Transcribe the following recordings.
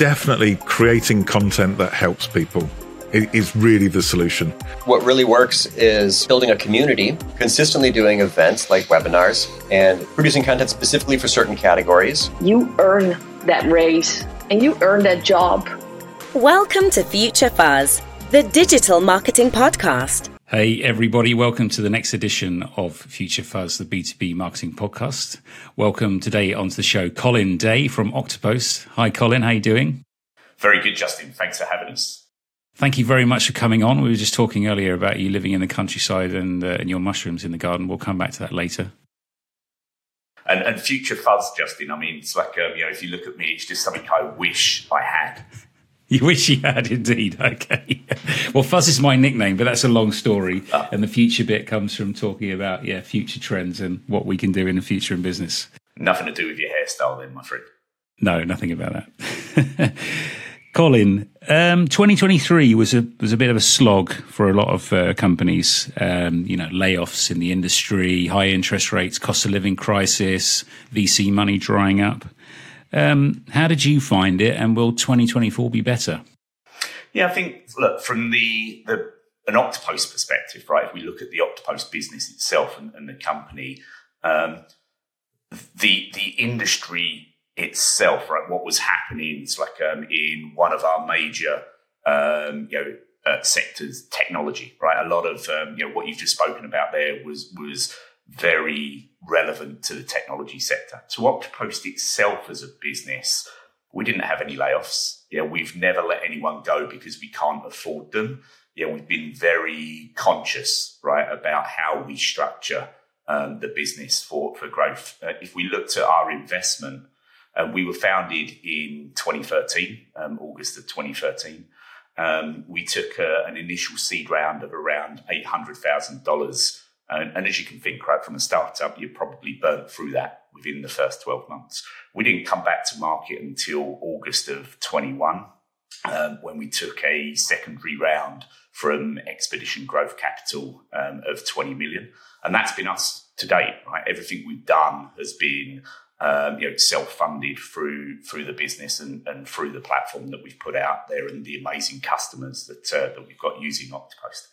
definitely creating content that helps people is really the solution. What really works is building a community, consistently doing events like webinars, and producing content specifically for certain categories. You earn that raise and you earn that job. Welcome to Future Fuzz, the digital marketing podcast. Hey, everybody, welcome to the next edition of Future Fuzz, the B2B marketing podcast. Welcome today onto the show, Colin Day from Oktopost. Hi, Colin, how are you doing? Very good, Justin. Thanks for having us. Thank you very much for coming on. We were just talking earlier about you living in the countryside and, uh, and your mushrooms in the garden. We'll come back to that later. And, and future fuzz, Justin. I mean, it's like um, you know, if you look at me, it's just something I wish I had. You wish you had indeed. Okay. well, fuzz is my nickname, but that's a long story. Oh. And the future bit comes from talking about yeah, future trends and what we can do in the future in business. Nothing to do with your hairstyle, then, my friend. No, nothing about that. Colin, um, 2023 was a was a bit of a slog for a lot of uh, companies. Um, you know, layoffs in the industry, high interest rates, cost of living crisis, VC money drying up. Um, how did you find it, and will 2024 be better? Yeah, I think look from the the an Oktopost perspective, right? If we look at the Oktopost business itself and, and the company, um, the the industry itself, right? What was happening? It's like um, in one of our major, um, you know, uh, sectors, technology, right? A lot of um, you know what you've just spoken about there was was very relevant to the technology sector. So Oktopost itself as a business, we didn't have any layoffs. Yeah, we've never let anyone go because we can't afford them. Yeah, we've been very conscious, right, about how we structure um, the business for for growth. Uh, if we looked at our investment um, we were founded in 2013, um, August of 2013. Um, we took uh, an initial seed round of around $800,000. And, and, as you can think, right, from a startup, you're probably burnt through that within the first 12 months. We didn't come back to market until August of 21, um, when we took a secondary round from Expedition Growth Capital um, of 20 million. And that's been us to date, right? Everything we've done has been um, you know, self-funded through through the business and, and through the platform that we've put out there and the amazing customers that uh, that we've got using Oktopost.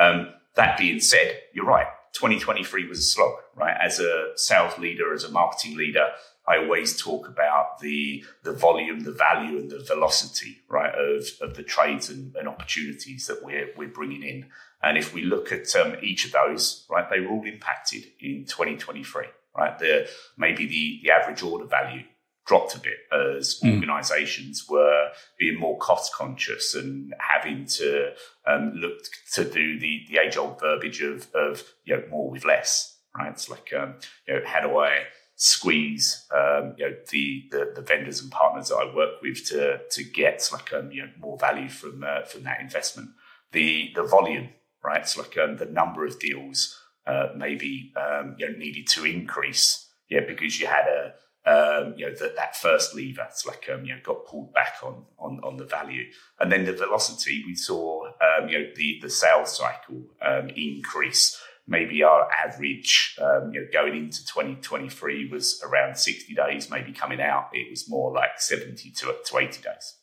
Um, that being said, you're right. 2023 was a slog, right? As a sales leader, as a marketing leader, I always talk about the the volume, the value, and the velocity, right, of, of the trades and, and opportunities that we're we're bringing in. And if we look at um, each of those, right, they were all impacted in 2023 right? The, maybe the, the average order value dropped a bit as mm. organizations were being more cost conscious and having to um, look to do the, the age old verbiage of, of, you know, more with less, right? It's like, um, you know, how do I squeeze, um, you know, the, the, the, vendors and partners that I work with to, to get like, um, you know, more value from, uh, from that investment. The, the volume, right? It's like um, the number of deals uh, maybe um, you know, needed to increase, yeah, because you had a um, you know that that first lever, it's like um, you know got pulled back on on on the value, and then the velocity we saw, um, you know, the the sales cycle um, increase. Maybe our average, um, you know, going into 2023 was around 60 days. Maybe coming out, it was more like 70 to, to 80 days.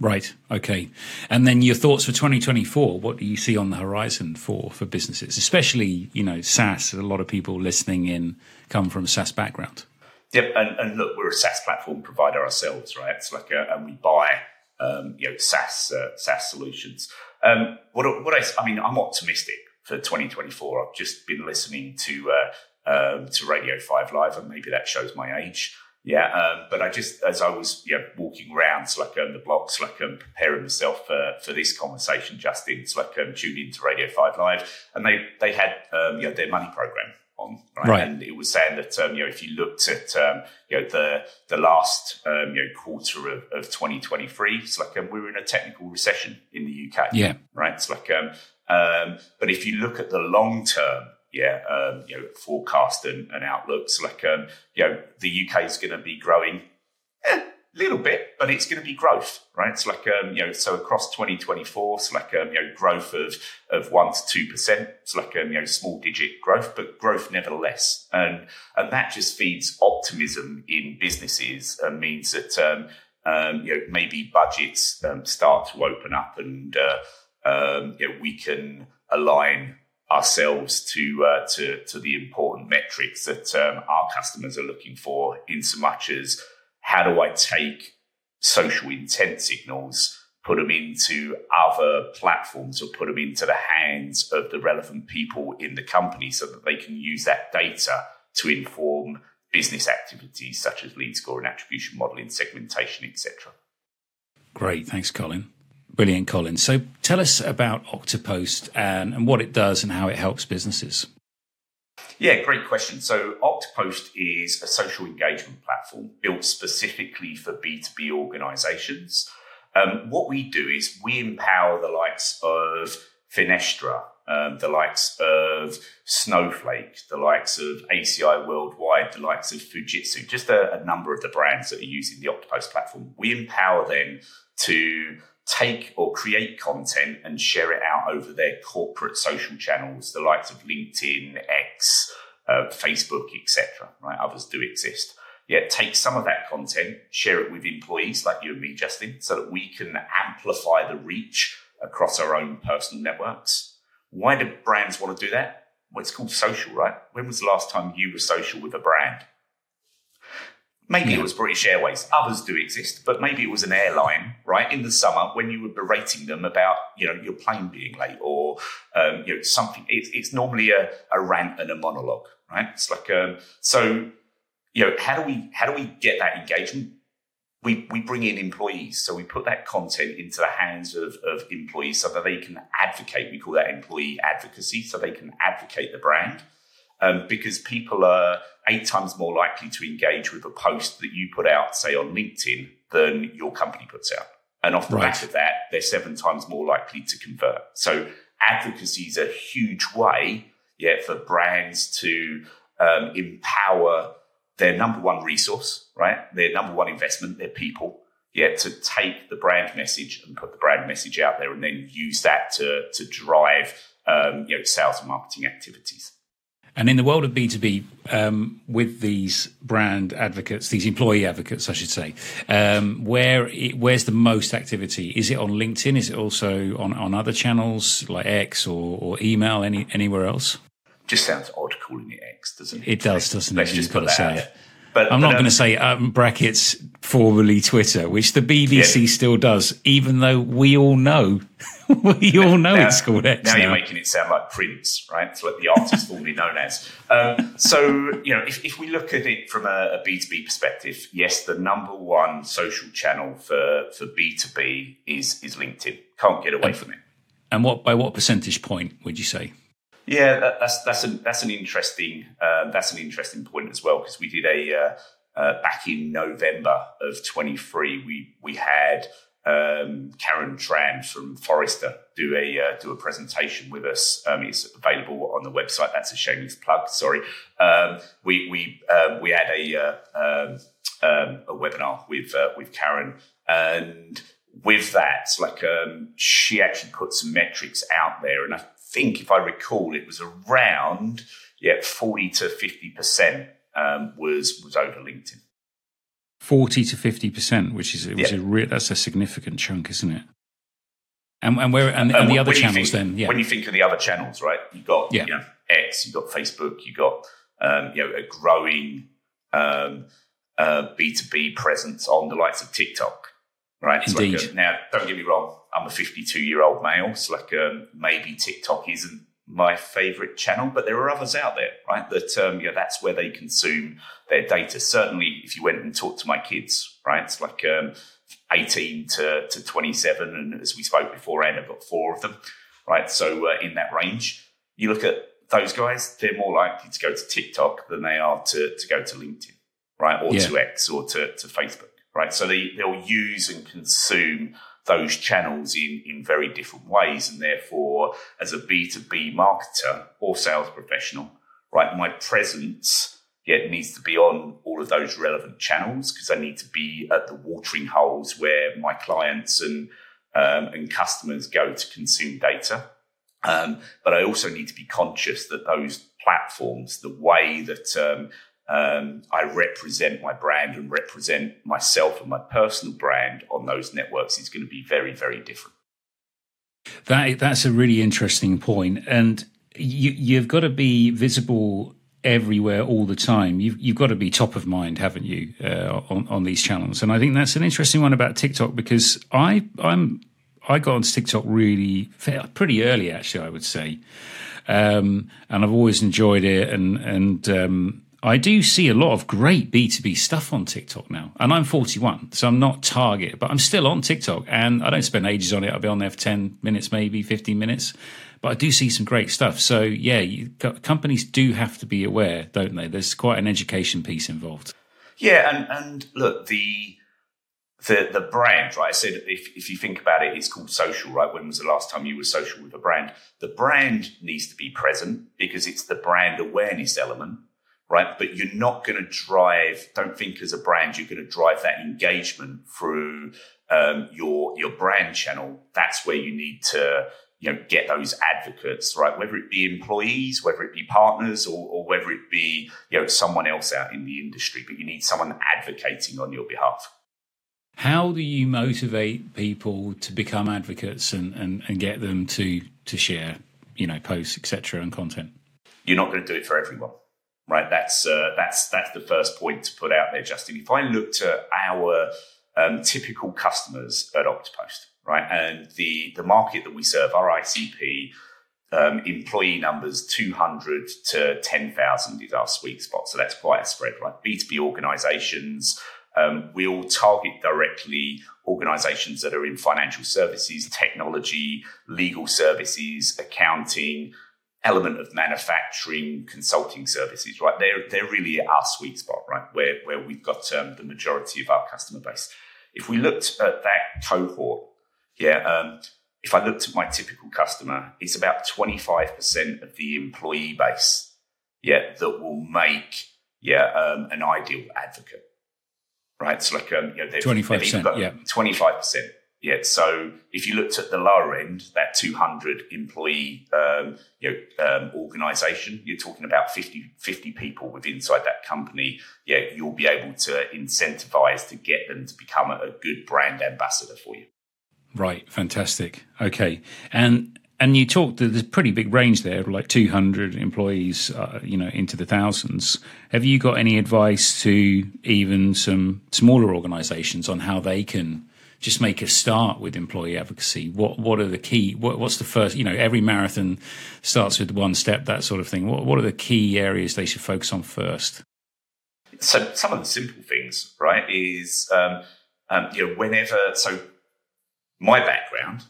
Right. Okay. And then your thoughts for 2024. What do you see on the horizon for for businesses, especially you know SaaS? A lot of people listening in come from SaaS background. Yep. And, and look, we're a SaaS platform provider ourselves, right? It's like a, and we buy um, you know SaaS uh, SaaS solutions. Um, what what I, I mean, I'm optimistic for 2024. I've just been listening to uh, um, to Radio Five Live, and maybe that shows my age. Yeah, um, but I just as I was you know, walking around, like um, the blocks, like um, preparing myself for, for this conversation, Justin, like um, tuned into Radio Five Live, and they they had um, you know their money program on, right? right? And it was saying that um, you know if you looked at um, you know the the last um, you know quarter of, of 2023, it's like um, we were in a technical recession in the UK. Yeah, right. It's like um, um, but if you look at the long term yeah, um, you know, forecast and, and outlooks. Like, um, you know, the UK is going to be growing a eh, little bit, but it's going to be growth, right? It's like, um, you know, so across 2024, it's like, um, you know, growth of, of one to 2%. It's like, um, you know, small digit growth, but growth nevertheless. And, and that just feeds optimism in businesses and means that, um, um, you know, maybe budgets um, start to open up and uh, um, you know, we can align ourselves to uh, to to the important metrics that um, our customers are looking for. In so much as how do I take social intent signals, put them into other platforms, or put them into the hands of the relevant people in the company, so that they can use that data to inform business activities such as lead score and attribution modeling, segmentation, etc. Great, thanks, Colin. Brilliant, Colin. So tell us about Oktopost and, and what it does and how it helps businesses. Yeah, great question. So Oktopost is a social engagement platform built specifically for B2B organizations. Um, what we do is we empower the likes of Finastra, um, the likes of Snowflake, the likes of ACI Worldwide, the likes of Fujitsu, just a, a number of the brands that are using the Oktopost platform. We empower them to take or create content and share it out over their corporate social channels, the likes of LinkedIn, X, uh, Facebook, etc. Right, others do exist. Yeah, take some of that content, share it with employees like you and me, Justin, so that we can amplify the reach across our own personal networks. Why do brands want to do that? Well, it's called social, right? When was the last time you were social with a brand? Maybe yeah. it was British Airways. Others do exist, but maybe it was an airline, right? In the summer when you were berating them about, you know, your plane being late or, um, you know, something. It's, it's normally a, a rant and a monologue, right? It's like, um, so, you know, how do we, how do we get that engagement? We, we bring in employees. So we put that content into the hands of, of employees so that they can advocate. We call that employee advocacy. So they can advocate the brand um, because people are eight times more likely to engage with a post that you put out, say on LinkedIn, than your company puts out. And off the right. back of that, they're seven times more likely to convert. So advocacy is a huge way, yeah, for brands to um, empower their number one resource, right? Their number one investment, their people, yeah, to take the brand message and put the brand message out there, and then use that to to drive um, you know sales and marketing activities. And in the world of B2B, um, with these brand advocates, these employee advocates, I should say, um, where it, where's the most activity? Is it on LinkedIn? Is it also on, on other channels like X or, or email, any, anywhere else? Just sounds odd calling it X, doesn't it? It does, doesn't Let's it? You've got to say it. But, I'm but, not um, going to say um, brackets formerly Twitter, which the BBC yeah. still does, even though we all know, we all know now, it's called X. Now, now, you're making it sound like Prince, right? It's what the artist formerly known as. Um, so, you know, if, if, we look at it from a a B2B perspective, yes, the number one social channel for, for B2B is, is LinkedIn. Can't get away from it. And what by what percentage point would you say? Yeah, that, that's that's an that's an interesting uh, that's an interesting point as well because we did a uh, uh, back in November of 23 we we had um, Karen Tran from Forrester do a uh, do a presentation with us. Um, it's available on the website. That's a shameless plug. Sorry. Um, we we um, we had a uh, um, um, a webinar with uh, with Karen and with that, like um, she actually put some metrics out there, and I think, if I recall, it was around yeah forty to fifty percent um, was was over LinkedIn. Forty to fifty percent, which is yeah. a that's a significant chunk, isn't it? And, and where and, and the other channels think, then, yeah. When you think of the other channels, right? You got yeah. you know, X, you got Facebook, you got um, you know a growing um, B two B presence on the likes of TikTok, right? Indeed. Like a, now, don't get me wrong. I'm a 52 year old male, so like um, maybe TikTok isn't my favorite channel, but there are others out there, right? That um, yeah, that's where they consume their data. Certainly, if you went and talked to my kids, right? It's like um, 18 to, to 27, and as we spoke beforehand, I've got four of them, right? So uh, in that range, you look at those guys; they're more likely to go to TikTok than they are to to go to LinkedIn, right, or yeah. to X or to to Facebook, right? So they they'll use and consume those channels in, in very different ways. And therefore, as a B2B marketer or sales professional, right, my presence yeah, needs to be on all of those relevant channels because I need to be at the watering holes where my clients and um, and customers go to consume data. Um, but I also need to be conscious that those platforms, the way that um, um, I represent my brand and represent myself and my personal brand on those networks is going to be very, very different. That that's a really interesting point, and you you've got to be visible everywhere all the time. You've you've got to be top of mind, haven't you, uh, on on these channels? And I think that's an interesting one about TikTok because I I'm I got onto TikTok really pretty early, actually. I would say, um, and I've always enjoyed it, and and um, I do see a lot of great B2B stuff on TikTok now. And I'm 41, so I'm not target, but I'm still on TikTok and I don't spend ages on it. I'll be on there for 10 minutes, maybe 15 minutes. But I do see some great stuff. So, yeah, you, companies do have to be aware, don't they? There's quite an education piece involved. Yeah, and, and look, the the the brand, right? I said if, if you think about it, it's called social, right? When was the last time you were social with a brand? The brand needs to be present because it's the brand awareness element right? But you're not going to drive, don't think as a brand, you're going to drive that engagement through um, your, your brand channel. That's where you need to, you know, get those advocates, right? Whether it be employees, whether it be partners, or, or whether it be, you know, someone else out in the industry, but you need someone advocating on your behalf. How do you motivate people to become advocates and, and, and get them to to share, you know, posts, etc., and content? You're not going to do it for everyone right? That's uh, that's that's the first point to put out there, Justin. If I looked at our um, typical customers at Oktopost, right, and the the market that we serve, our ICP um, employee numbers, two hundred to ten thousand is our sweet spot. So that's quite a spread, right? B two B organisations. Um, we all target directly organizations that are in financial services, technology, legal services, accounting, element of manufacturing consulting services, right? They're, they're really our sweet spot, right? Where, where we've got um, the majority of our customer base. If we looked at that cohort, yeah, um, if I looked at my typical customer, it's about 25% of the employee base, yeah, that will make, yeah, um, an ideal advocate, right? It's like, um, you know, 25%, yeah. 25%. Yeah, so if you looked at the lower end, that 200 employee um, you know, um, organization, you're talking about 50, 50 people within inside that company. Yeah, you'll be able to incentivize to get them to become a, a good brand ambassador for you. Right, fantastic. Okay, and and you talked that there's a pretty big range there, like 200 employees, uh, you know, into the thousands. Have you got any advice to even some smaller organizations on how they can just make a start with employee advocacy? What what are the key? What, what's the first? You know, every marathon starts with one step, that sort of thing. What what are the key areas they should focus on first? So some of the simple things, right, is um, um, you know whenever. So my background,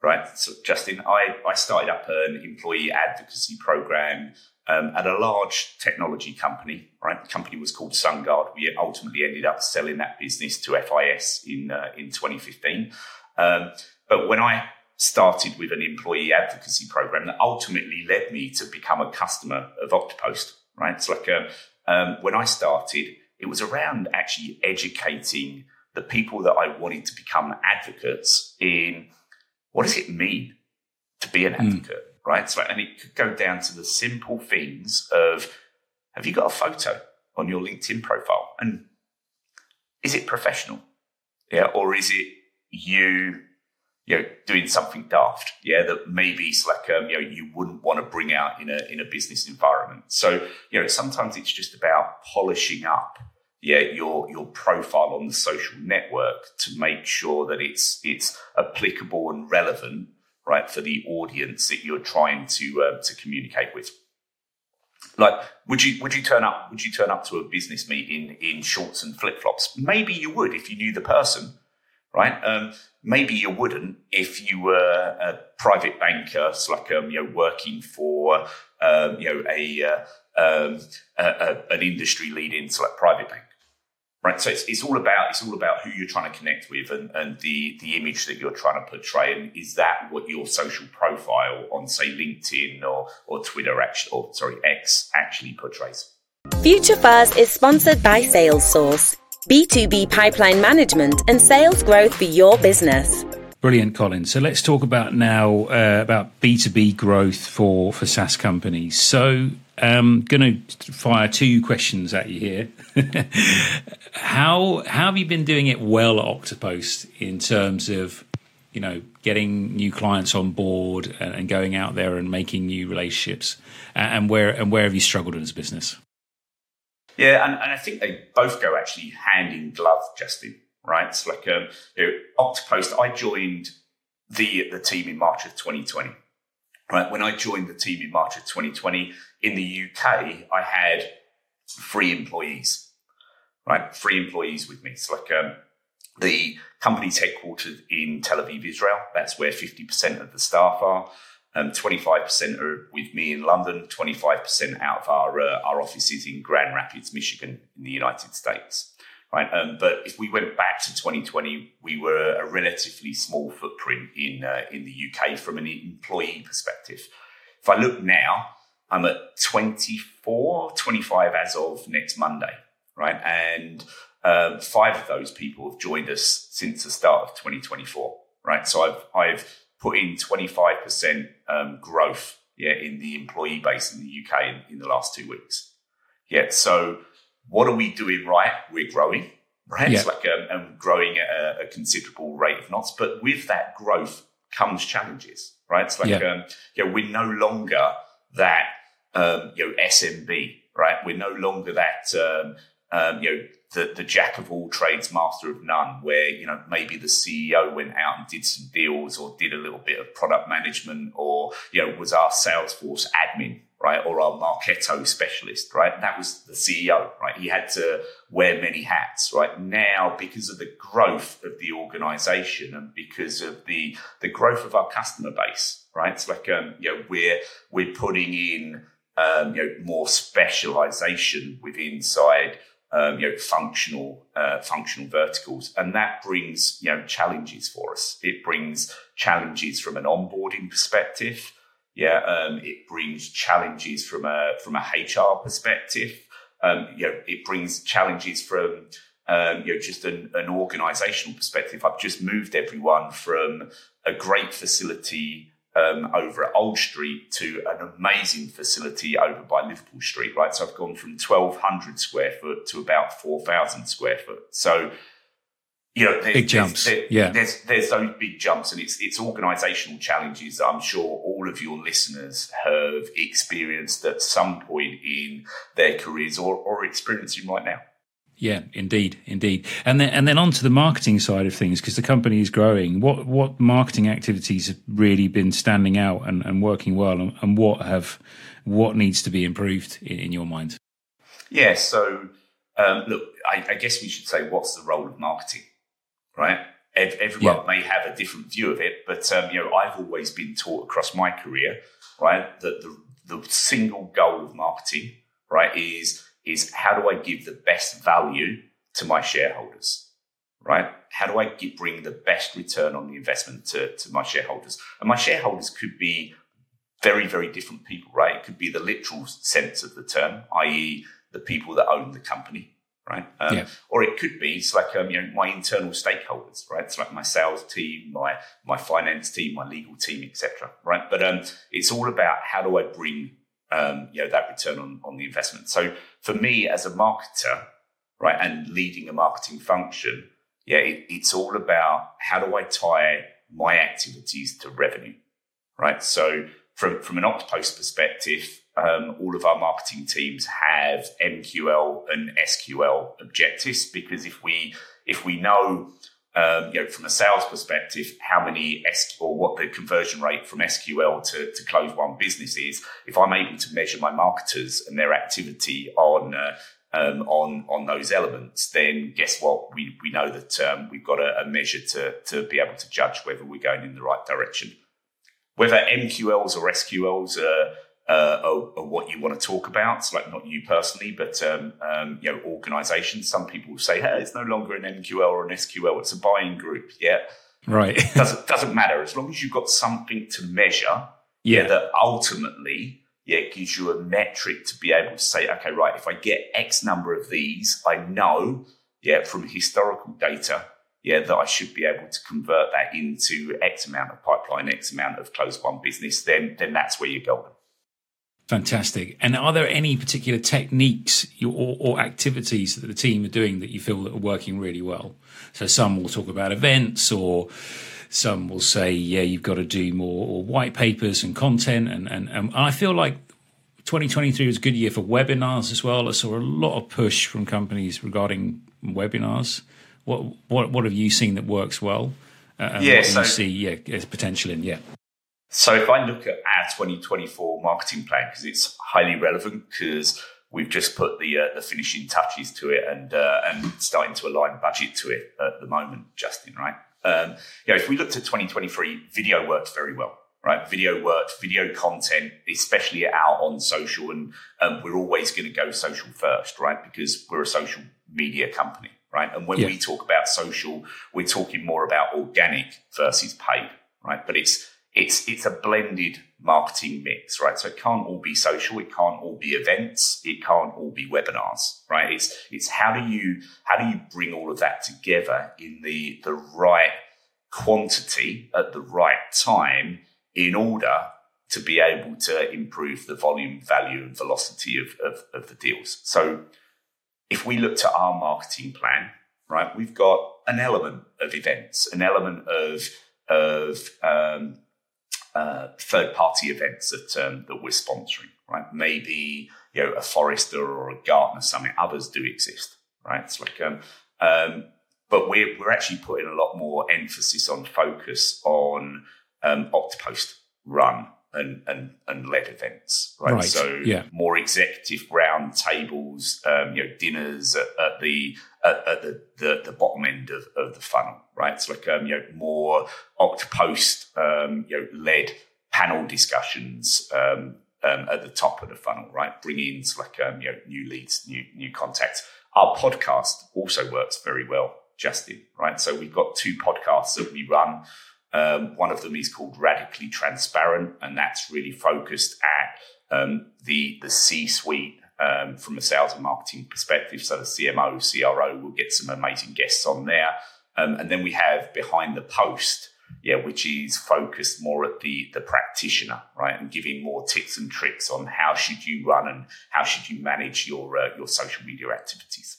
right, so Justin, I I started up an employee advocacy program um, at a large technology company, right? The company was called SunGard. We ultimately ended up selling that business to FIS in uh, in 2015. Um, but when I started with an employee advocacy program that ultimately led me to become a customer of Oktopost, right? It's like a, um, um, when I started, it was around actually educating the people that I wanted to become advocates in what does it mean to be an hmm. advocate? Mm right? So, and it could go down to the simple things of have you got a photo on your LinkedIn profile? And is it professional? Yeah. Or is it you, you know, doing something daft? Yeah. That maybe it's like, um, you know, you wouldn't want to bring out in a, in a business environment. So, you know, sometimes it's just about polishing up yeah, your your profile on the social network to make sure that it's it's applicable and relevant right, for the audience that you're trying to uh, to communicate with. Like, would you would you turn up? Would you turn up to a business meeting in shorts and flip flops? Maybe you would if you knew the person, right? Um, maybe you wouldn't if you were a private banker, so like um, you know, working for um, you know a, uh, um, a, a, an industry leading like private bank right? So it's, it's all about it's all about who you're trying to connect with and, and the the image that you're trying to portray. And is that what your social profile on say LinkedIn or or Twitter actually or sorry X actually portrays? Future Fuzz is sponsored by SalesSource, B2B pipeline management and sales growth for your business. Brilliant, Colin. So let's talk about now uh, about B two B growth for for SaaS companies. So I'm um, going to fire two questions at you here. how how have you been doing it well at Oktopost in terms of you know getting new clients on board and, and going out there and making new relationships, and where and where have you struggled as a business? Yeah, and, and I think they both go actually hand in glove, Justin. Right? It's like um, you know, Oktopost. I joined the the team in March of 2020. Right when I joined the team in March of 2020 in the UK, I had three employees. Right, three employees with me. It's like um, the company's headquartered in Tel Aviv, Israel. That's where 50% of the staff are. Um, 25% are with me in London, 25% out of our, uh, our offices in Grand Rapids, Michigan, in the United States. Right, um, but if we went back to 2020, we were a relatively small footprint in uh, in the UK from an employee perspective. If I look now, I'm at 24, 25 as of next Monday, right? And um, five of those people have joined us since the start of 2024, right? So I've I've put in 25% um, growth, yeah, in the employee base in the UK in, in, the last two weeks. Yeah. So what are we doing right? We're growing, right? Yeah. It's like um, and growing at a, considerable rate of knots, but with that growth comes challenges, right? It's like yeah, um, yeah we're no longer that um, you know SMB, right? We're no longer that um, um, you know the, the jack of all trades, master of none, where, you know, maybe the CEO went out and did some deals or did a little bit of product management or, you know, was our Salesforce admin, right? Or our Marketo specialist, right? That was the CEO, right? He had to wear many hats, right? Now, because of the growth of the organization and because of the, the growth of our customer base, right? It's like, um, you know, we're, we're putting in, um, you know, more specialization within inside um, you know, functional, uh, functional verticals. And that brings, you know, challenges for us. It brings challenges from an onboarding perspective. Yeah. Um, it brings challenges from a, from a HR perspective. Um, you know, it brings challenges from, um, you know, just an, an organizational perspective. I've just moved everyone from a great facility um, over at Old Street to an amazing facility over by Liverpool Street, right? So I've gone from 1,200 square foot to about 4,000 square foot. So, you know, big jumps. There, yeah. There's, there's those big jumps and it's, it's organizational challenges I'm sure all of your listeners have experienced at some point in their careers or, or experiencing right now. Yeah, indeed, indeed. And then and then on to the marketing side of things, because the company is growing. What what marketing activities have really been standing out and, and working well, and, and, what have what needs to be improved in, in your mind? Yeah, so um, look, I, I, guess we should say what's the role of marketing, right? Everyone yeah. may have a different view of it, but um, you know, I've always been taught across my career, right, that the the single goal of marketing, right, is is how do I give the best value to my shareholders, right? How do I get, bring the best return on the investment to, to my shareholders? And my shareholders could be very, very different people, right? It could be the literal sense of the term, i.e., the people that own the company, right? Um, yeah. Or it could be it's like um, you know my internal stakeholders, right? It's like my sales team, my my finance team, my legal team, etc. Right? But um, it's all about how do I bring um, you know, that return on, on the investment. So for me as a marketer, right, and leading a marketing function, yeah, it, it's all about how do I tie my activities to revenue, right? So from, from an Oktopost perspective, um, all of our marketing teams have MQL and SQL objectives because if we if we know um, you know, from a sales perspective, how many S or what the conversion rate from SQL to, to close one business is. If I'm able to measure my marketers and their activity on uh, um, on on those elements, then guess what? We we know that um, we've got a, a, measure to to be able to judge whether we're going in the right direction. Whether MQLs or SQLs are uh, what you want to talk about. It's like not you personally, but um, um, you know, organisations. Some people say, "Hey, it's no longer an MQL or an SQL; it's a buying group." Yeah, right. doesn't doesn't matter as long as you've got something to measure. Yeah, yeah that ultimately. Yeah, it gives you a metric to be able to say, okay, right, if I get X number of these, I know, yeah, from historical data, yeah, that I should be able to convert that into X amount of pipeline, X amount of close one business, then then that's where you're going. Fantastic. And are there any particular techniques or, or, activities that the team are doing that you feel that are working really well? So some will talk about events or some will say, yeah, you've got to do more or white papers and content. And, and, and I feel like 2023 was a good year for webinars as well. I saw a lot of push from companies regarding webinars. What, what, what have you seen that works well? Uh, and yeah, what so, you see, yeah, potential in, yeah. So if I look at our 2024 marketing plan, because it's highly relevant, because we've just put the uh, the finishing touches to it and uh, and starting to align budget to it at the moment, Justin. Right? Um, you know, if we looked at 2023, video worked very well. Right, video worked, video content, especially out on social, and um, we're always going to go social first, right? Because we're a social media company, right? And when yeah. we talk about social, we're talking more about organic versus paid, right? But it's it's it's a blended marketing mix, right? So it can't all be social, it can't all be events, it can't all be webinars, right? It's it's how do you how do you bring all of that together in the the right quantity at the right time in order to be able to improve the volume, value, and velocity of, of, of the deals. So if we looked at our marketing plan, right, we've got an element of events, an element of of um, uh, third party events that um, that we're sponsoring, right? Maybe you know a Forrester or a Gartner summit. Others do exist, right? It's like, um, um, but we're we're actually putting a lot more emphasis on focus on um, Oktopost run and, and, and led events, right? right. So yeah. more executive round tables, um, you know, dinners at, at the at, at, the, the, the bottom end of, of the funnel, right? It's like um, you know more Oktopost um, you know led panel discussions um, um, at the top of the funnel, right? Bringing in like um, you know new leads, new new contacts. Our podcast also works very well, Justin, right? So we've got two podcasts that we run. Um, one of them is called Radically Transparent, and that's really focused at um, the the C suite um, from a sales and marketing perspective. So the CMO, CRO will get some amazing guests on there, um, and then we have Behind the Post, yeah, which is focused more at the the practitioner, right, and giving more tips and tricks on how should you run and how should you manage your uh, your social media activities.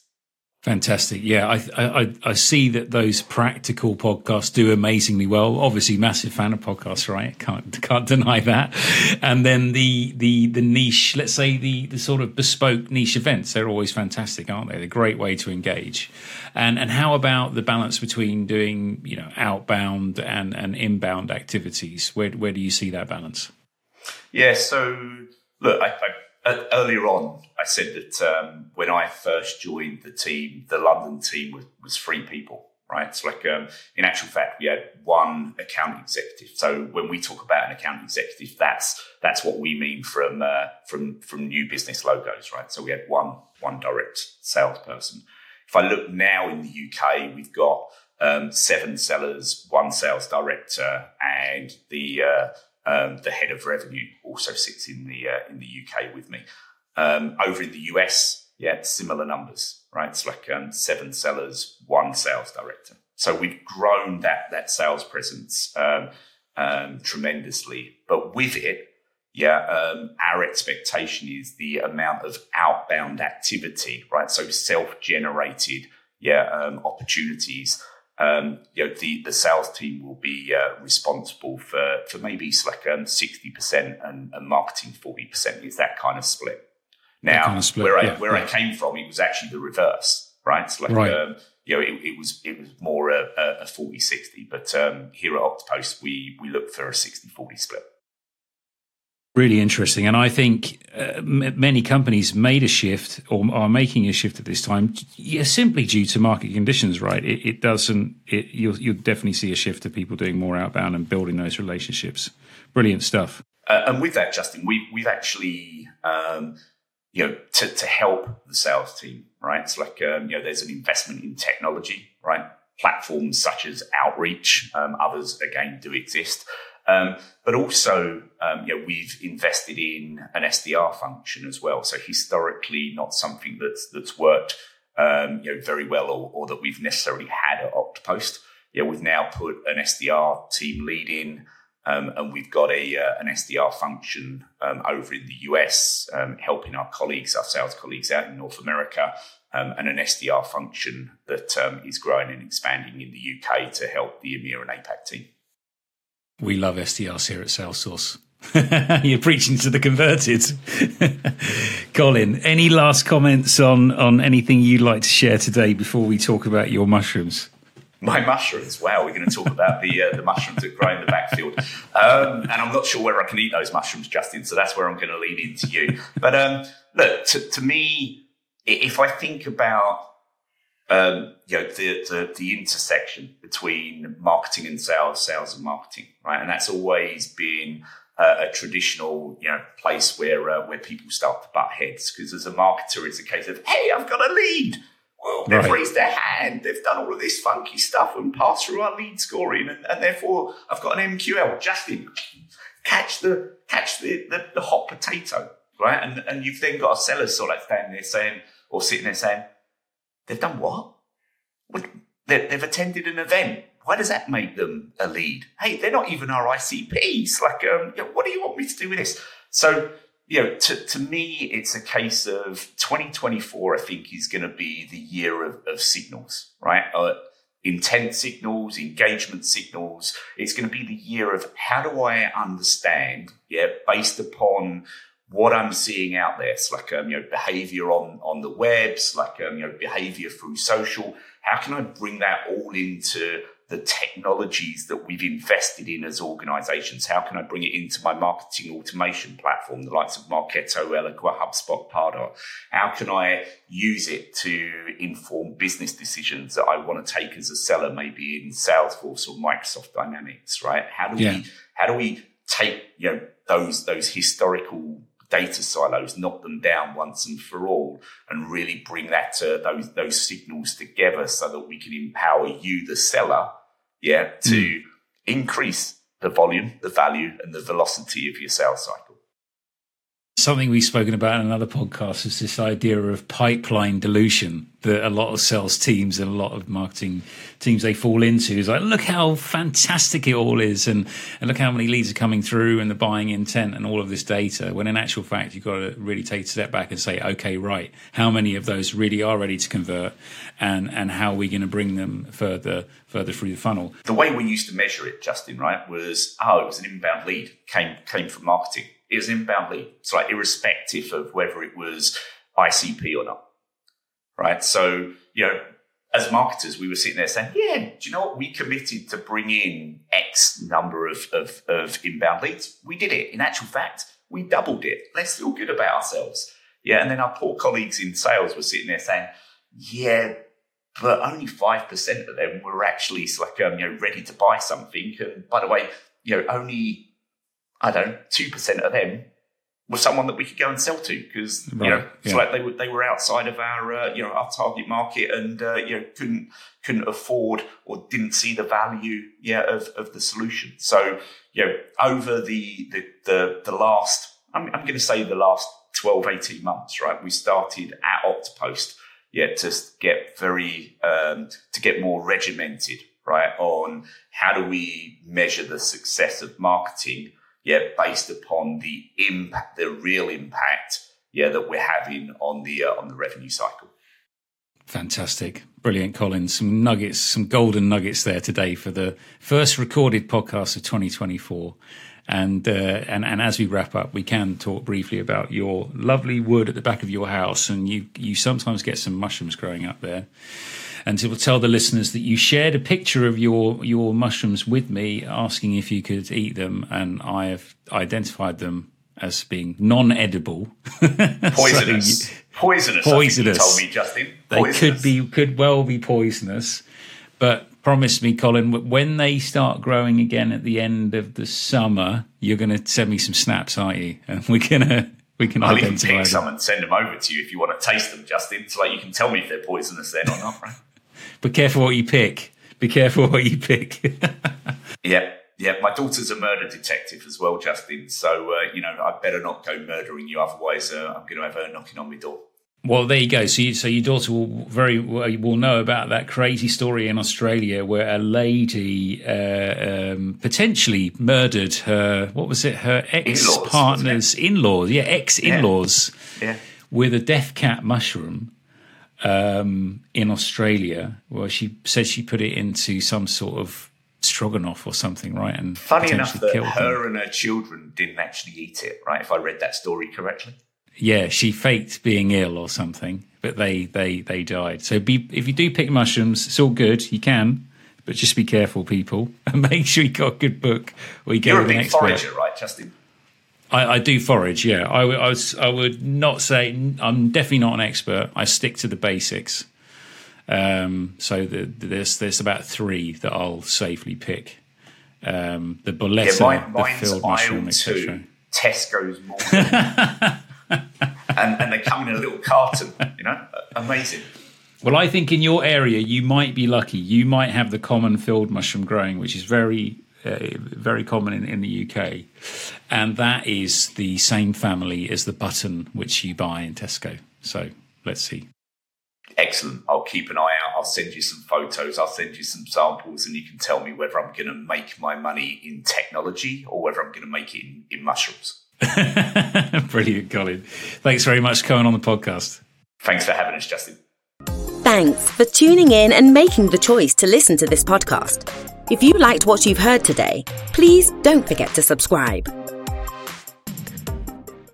Fantastic. Yeah, I, I I see that those practical podcasts do amazingly well. Obviously, massive fan of podcasts, right? Can't can't deny that. And then the the the niche, let's say the the sort of bespoke niche events, they're always fantastic, aren't they? They're a great way to engage. And and how about the balance between doing you know outbound and and inbound activities? Where where do you see that balance? Yeah. So look, I, I earlier on, I said that um, when I first joined the team, the London team was, was three people, right? So, like, um, in actual fact, we had one account executive. So, when we talk about an account executive, that's that's what we mean from uh, from from new business logos, right? So, we had one one direct salesperson. If I look now in the UK, we've got um, seven sellers, one sales director, and the uh, um, the head of revenue also sits in the uh, in the UK with me. Um, over in the US, yeah, similar numbers, right? It's like um, seven sellers, one sales director. So we've grown that that sales presence um, um, tremendously. But with it, yeah, um, our expectation is the amount of outbound activity, right? So self-generated, yeah, opportunities um, you know, the, the sales team will be uh, responsible for, for maybe like um, 60% and, and marketing 40%. It's that kind of split. Now, kind of split, where, I, where yeah. I came from, it was actually the reverse, right? It's like, right. Um, you know, it, it, was it was more a, a 40-60, but um, here at Oktopost, we, we look for a 60-40 split. Really interesting, and I think uh, m- many companies made a shift or are making a shift at this time, yeah, simply due to market conditions. Right? It, it doesn't. It, you'll, you'll definitely see a shift to people doing more outbound and building those relationships. Brilliant stuff. Uh, and with that, Justin, we, we've actually, um, you know, to, to help the sales team, right? It's like, um, you know, there's an investment in technology, right? Platforms such as Outreach, um, others again do exist. Um, but also, um, you know, we've invested in an SDR function as well. So historically, not something that's that's worked um, you know, very well or, or, that we've necessarily had at Oktopost. Yeah, we've now put an SDR team lead in, um, and we've got a uh, an SDR function um, over in the US, um, helping our colleagues, our sales colleagues out in North America, um, and an SDR function that um, is growing and expanding in the UK to help the EMEA and APAC team. We love SDRs here at SalesSource. You're preaching to the converted. Colin, any last comments on, on anything you'd like to share today before we talk about your mushrooms? My mushrooms. Wow, we're going to talk about the uh, the mushrooms that grow in the backfield, um, and I'm not sure whether I can eat those mushrooms, Justin. So that's where I'm going to lean into you. But um, look, to, to me, if I think about um, you know the, the, the intersection between marketing and sales, sales and marketing, right, and that's always been uh, a traditional you know place where uh, where people start to butt heads. Because as a marketer it's a case of hey I've got a lead. Well they've right. raised their hand. They've done all of this funky stuff and passed through our lead scoring and, and therefore I've got an MQL Justin catch the catch the, the, the hot potato right? And and you've then got a seller sort of standing there saying or sitting there saying they've done what, what they've attended an event why does that make them a lead? Hey, they're not even our ICPs. Like, um, you know, what do you want me to do with this? So, you know, to, to me, it's a case of 2024, I think, is going to be the year of, of signals, right? Uh, intent signals, engagement signals. It's going to be the year of how do I understand, yeah, based upon what I'm seeing out there. It's like, um, you know, behavior on, on the webs, like, um, you know, behavior through social. How can I bring that all into the technologies that we've invested in as organizations? How can I bring it into my marketing automation platform, the likes of Marketo, Eloqua, HubSpot, Pardot? How can I use it to inform business decisions that I want to take as a seller, maybe in Salesforce or Microsoft Dynamics, right? How do yeah. we, how do we take, you know, those, those historical data silos, knock them down once and for all, and really bring that to those those signals together so that we can empower you, the seller, yeah, to mm. increase the volume, the value, and the velocity of your sales cycle. Something we've spoken about in another podcast is this idea of pipeline dilution that a lot of sales teams and a lot of marketing teams they fall into is like, look how fantastic it all is, and, and look how many leads are coming through, and the buying intent, and all of this data. When in actual fact, you've got to really take a step back and say, okay, right, how many of those really are ready to convert, and and how are we going to bring them further further through the funnel? The way we used to measure it, Justin, right, was oh, it was an inbound lead came came from marketing is inbound lead. So like irrespective of whether it was ICP or not. Right. So, you know, as marketers, we were sitting there saying, yeah, do you know what? We committed to bring in X number of, of, of inbound leads. We did it. In actual fact, we doubled it. Let's feel good about ourselves. Yeah. And then our poor colleagues in sales were sitting there saying, yeah, but only 5% of them were actually like, um, you know, ready to buy something. And by the way, you know, only I don't know, two percent of them were someone that we could go and sell to because right. you know it's yeah. like they were they were outside of our uh, you know our target market and uh, you know couldn't couldn't afford or didn't see the value yeah of, of the solution. So you know over the the the, the last I'm, I'm going to say the last 12, 18 months, right? We started at Oktopost, yeah, to get very um, to get more regimented, right, on how do we measure the success of marketing yeah, based upon the impact, the real impact, yeah, that we're having on the uh, on the revenue cycle. Fantastic, brilliant, Colin. Some nuggets, some golden nuggets there today for the first recorded podcast of 2024. And uh, and and as we wrap up, we can talk briefly about your lovely wood at the back of your house, and you you sometimes get some mushrooms growing up there and to tell the listeners that you shared a picture of your your mushrooms with me, asking if you could eat them, and I have identified them as being non-edible, poisonous, so, poisonous. Poisonous. told me, Justin. Poisonous. They could be, could well be poisonous, but promise me, Colin, when they start growing again at the end of the summer, you're going to send me some snaps, aren't you? And we're gonna we can I'll even pick them. some and send them over to you if you want to taste them, Justin. So like you can tell me if they're poisonous then or not. Right? Be careful what you pick. Be careful what you pick. yeah, yeah. My daughter's a murder detective as well, Justin. So uh, you know, I better not go murdering you, otherwise uh, I'm going to have her knocking on my door. Well, there you go. So, you, so your daughter will very will know about that crazy story in Australia where a lady uh, um, potentially murdered her. What was it? Her ex partner's in laws. Yeah, ex in laws. Yeah. With a death cap mushroom um, in Australia. Well, she said she put it into some sort of stroganoff or something, right? And funny enough, that her them. and her children didn't actually eat it, right? If I read that story correctly. Yeah, she faked being ill or something, but they they they died. So be if you do pick mushrooms, it's all good. You can, but just be careful, people, and make sure you got a good book or you get You're a big expert. forager, right, Justin? I, I do forage, yeah. I, would- I, was, I would not say I'm definitely not an expert. I stick to the basics. Um, so the, there's there's about three that I'll safely pick. Um, the Yeah, mine, the field mushroom, etc. Tesco's more. and, and they come in a little carton, you know? Amazing. Well, I think in your area you might be lucky. You might have the common field mushroom growing, which is very, uh, very common in, in the UK, and that is the same family as the button which you buy in Tesco. So let's see. Excellent. I'll keep an eye out. I'll send you some photos. I'll send you some samples, and you can tell me whether I'm going to make my money in technology or whether I'm going to make it in, in mushrooms. Brilliant, Colin. Thanks very much for coming on the podcast. Thanks for having us, Justin. Thanks for tuning in and making the choice to listen to this podcast. If you liked what you've heard today, please don't forget to subscribe.